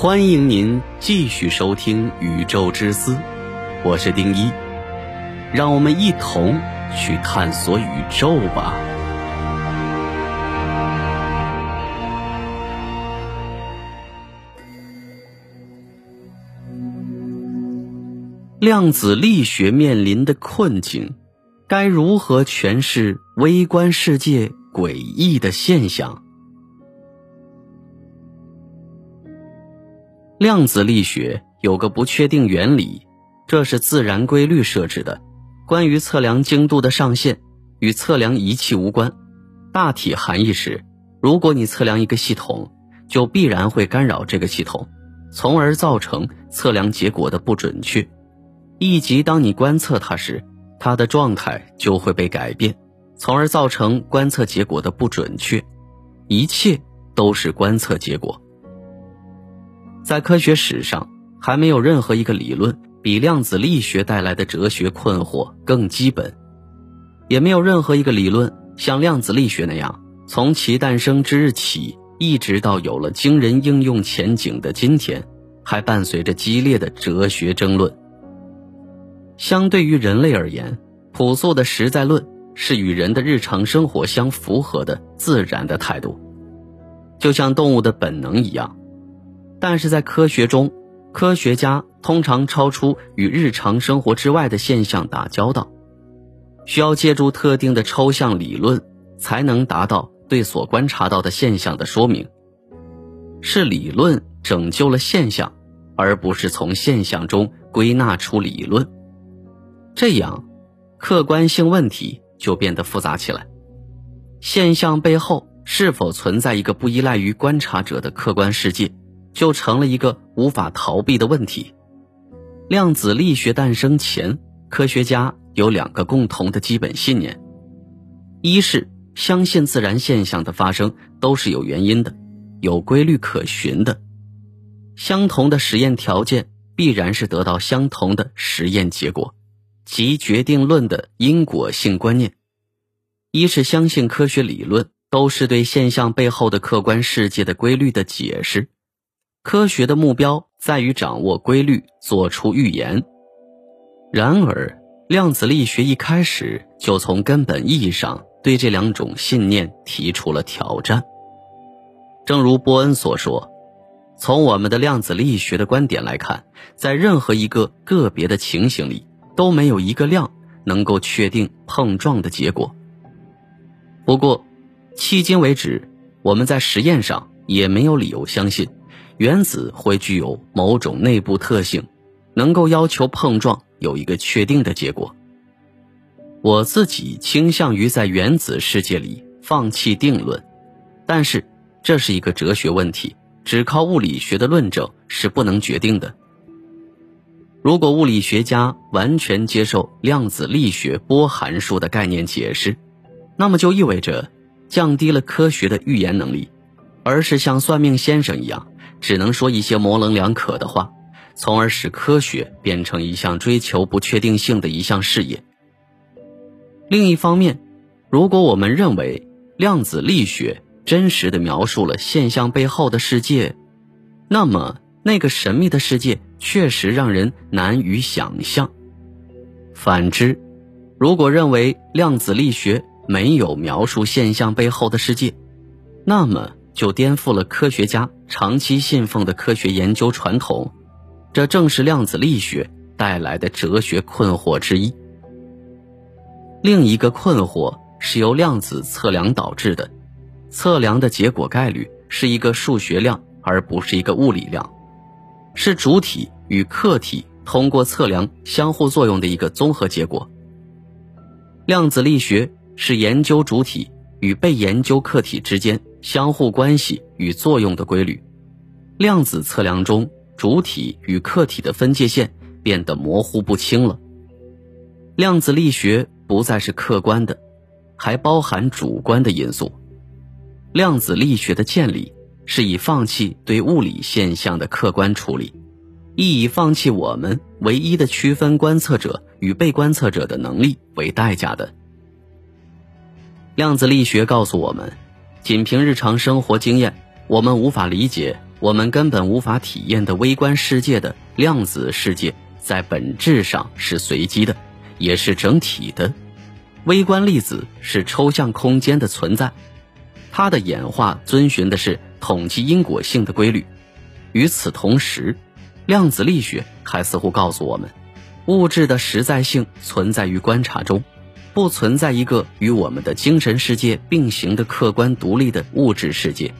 欢迎您继续收听《宇宙之思》，我是丁一，让我们一同去探索宇宙吧。量子力学面临的困境，该如何诠释微观世界诡异的现象？量子力学有个不确定原理，这是自然规律设置的，关于测量精度的上限，与测量仪器无关。大体含义是，如果你测量一个系统，就必然会干扰这个系统，从而造成测量结果的不准确。以及当你观测它时，它的状态就会被改变，从而造成观测结果的不准确。一切都是观测结果。在科学史上，还没有任何一个理论比量子力学带来的哲学困惑更基本，也没有任何一个理论像量子力学那样，从其诞生之日起，一直到有了惊人应用前景的今天，还伴随着激烈的哲学争论。相对于人类而言，朴素的实在论是与人的日常生活相符合的自然的态度，就像动物的本能一样。但是在科学中，科学家通常超出与日常生活之外的现象打交道，需要借助特定的抽象理论才能达到对所观察到的现象的说明。是理论拯救了现象，而不是从现象中归纳出理论。这样，客观性问题就变得复杂起来。现象背后是否存在一个不依赖于观察者的客观世界，就成了一个无法逃避的问题。量子力学诞生前，科学家有两个共同的基本信念：一是相信自然现象的发生都是有原因的，有规律可循的；相同的实验条件必然是得到相同的实验结果。即决定论的因果性观念，一是相信科学理论都是对现象背后的客观世界的规律的解释，科学的目标在于掌握规律，做出预言。然而，量子力学一开始就从根本意义上对这两种信念提出了挑战。正如波恩所说，从我们的量子力学的观点来看，在任何一个个别的情形里。都没有一个量能够确定碰撞的结果。不过，迄今为止，我们在实验上也没有理由相信，原子会具有某种内部特性，能够要求碰撞有一个确定的结果。我自己倾向于在原子世界里放弃定论，但是这是一个哲学问题，只靠物理学的论证是不能决定的。如果物理学家完全接受量子力学波函数的概念解释，那么就意味着降低了科学的预言能力，而是像算命先生一样，只能说一些模棱两可的话，从而使科学变成一项追求不确定性的一项事业。另一方面，如果我们认为量子力学真实的描述了现象背后的世界，那么那个神秘的世界。确实让人难于想象。反之，如果认为量子力学没有描述现象背后的世界，那么就颠覆了科学家长期信奉的科学研究传统。这正是量子力学带来的哲学困惑之一。另一个困惑是由量子测量导致的，测量的结果概率是一个数学量，而不是一个物理量。是主体与客体通过测量相互作用的一个综合结果。量子力学是研究主体与被研究客体之间相互关系与作用的规律。量子测量中，主体与客体的分界线变得模糊不清了。量子力学不再是客观的，还包含主观的因素。量子力学的建立。是以放弃对物理现象的客观处理，亦以放弃我们唯一的区分观测者与被观测者的能力为代价的。量子力学告诉我们，仅凭日常生活经验，我们无法理解我们根本无法体验的微观世界的量子世界，在本质上是随机的，也是整体的。微观粒子是抽象空间的存在，它的演化遵循的是统计因果性的规律。与此同时，量子力学还似乎告诉我们，物质的实在性存在于观察中，不存在一个与我们的精神世界并行的客观独立的物质世界。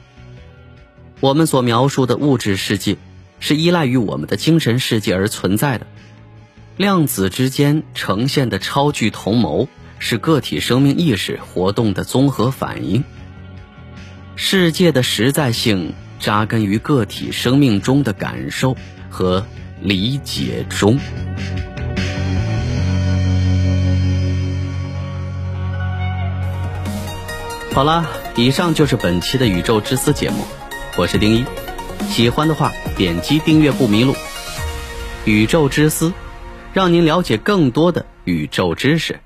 我们所描述的物质世界，是依赖于我们的精神世界而存在的。量子之间呈现的超距同谋，是个体生命意识活动的综合反应。世界的实在性扎根于个体生命中的感受和理解中。好了，以上就是本期的宇宙之思节目。我是丁一，喜欢的话点击订阅不迷路。宇宙之思，让您了解更多的宇宙知识。